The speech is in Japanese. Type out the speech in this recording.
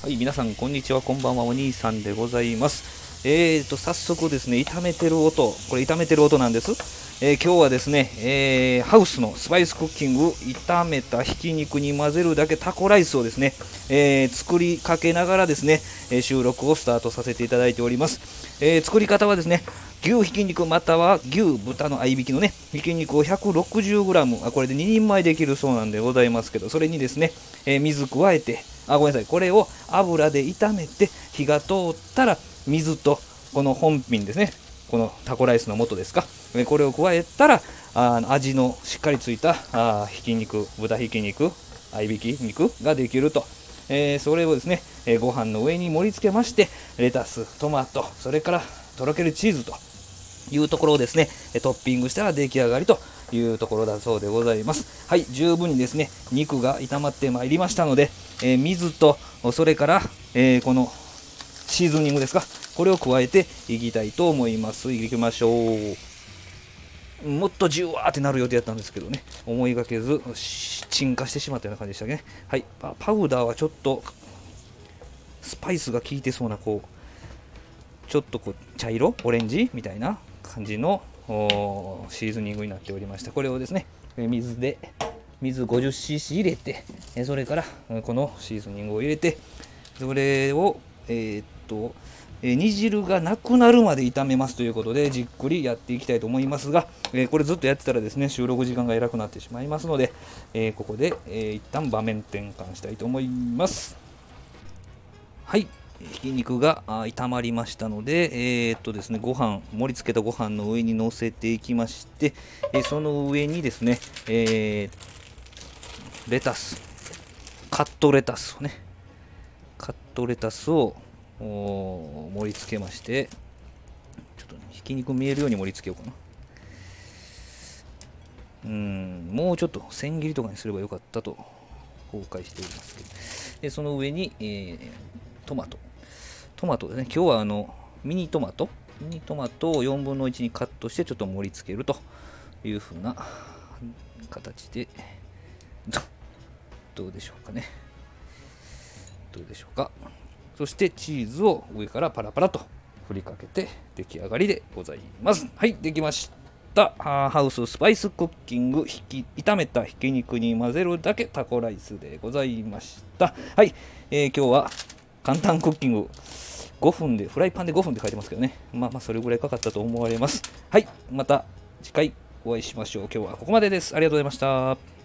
はい、皆さん、こんにちは、こんばんは、お兄さんでございます。えーと、早速ですね、炒めてる音、これ炒めてる音なんです。えー今日はですね、えーハウスのスパイスクッキング、炒めたひき肉に混ぜるだけタコライスをですね、えー作りかけながらですね、え収録をスタートさせていただいております。えー作り方はですね、牛ひき肉または牛豚の合いびきのね、ひき肉を 160g、あこれで2人前できるそうなんでございますけど、それにですね、えー水加えて、あ、ごめんなさい、これを油で炒めて、火が通ったら、水とこの本品ですね、このタコライスの素ですか、これを加えたら、あ味のしっかりついたあひき肉、豚ひき肉、合いびき肉ができると。えーそれをですね、えーご飯の上に盛り付けまして、レタス、トマト、それからとろけるチーズというところをですね、トッピングしたら出来上がりというところだそうでございます。はい、十分にですね、肉が炒まってまいりましたので、えー水と、それから、えーこのシーズニングですか、これを加えていきたいと思います。いきましょう。もっとじゅわーってなる予定だったんですけどね、思いがけず、沈下してしまったような感じでしたね。はい、パウダーはちょっと、スパイスが効いてそうな、こう、ちょっとこう茶色、オレンジ？みたいな感じのシーズニングになっておりました。これをですね、水で、水 50cc 入れて、それからこのシーズニングを入れて、それを、えーっと、煮汁がなくなるまで炒めますということで、じっくりやっていきたいと思いますが、えーこれずっとやってたらですね、収録時間が偉くなってしまいますので、えーここで、えー一旦場面転換したいと思います。はい、ひき肉が炒まりましたので、えーっとですね、ご飯盛り付けたご飯の上に乗せていきまして、えその上にですね、えーレタス、カットレタスをね、カットレタスを盛り付けまして、ちょっと、ね、ひき肉見えるように盛り付けようかな。うん、もうちょっと千切りとかにすればよかったと後悔しておりますけど。で、その上に、えートマト。トマトですね。今日はあのミニトマト。ミニトマトを4分の1にカットしてちょっと盛り付けるという風な形で、どうでしょうかね。どうでしょうか。そしてチーズを上からパラパラと振りかけて出来上がりでございます。はい、できました。ハウススパイスクッキングひき炒めたひき肉に混ぜるだけタコライスでございました。はい、えー今日は簡単クッキング5分でフライパンで5分で書いてますけどね。まあまあそれぐらいかかったと思われます。はいまた次回お会いしましょう。今日はここまでです。ありがとうございました。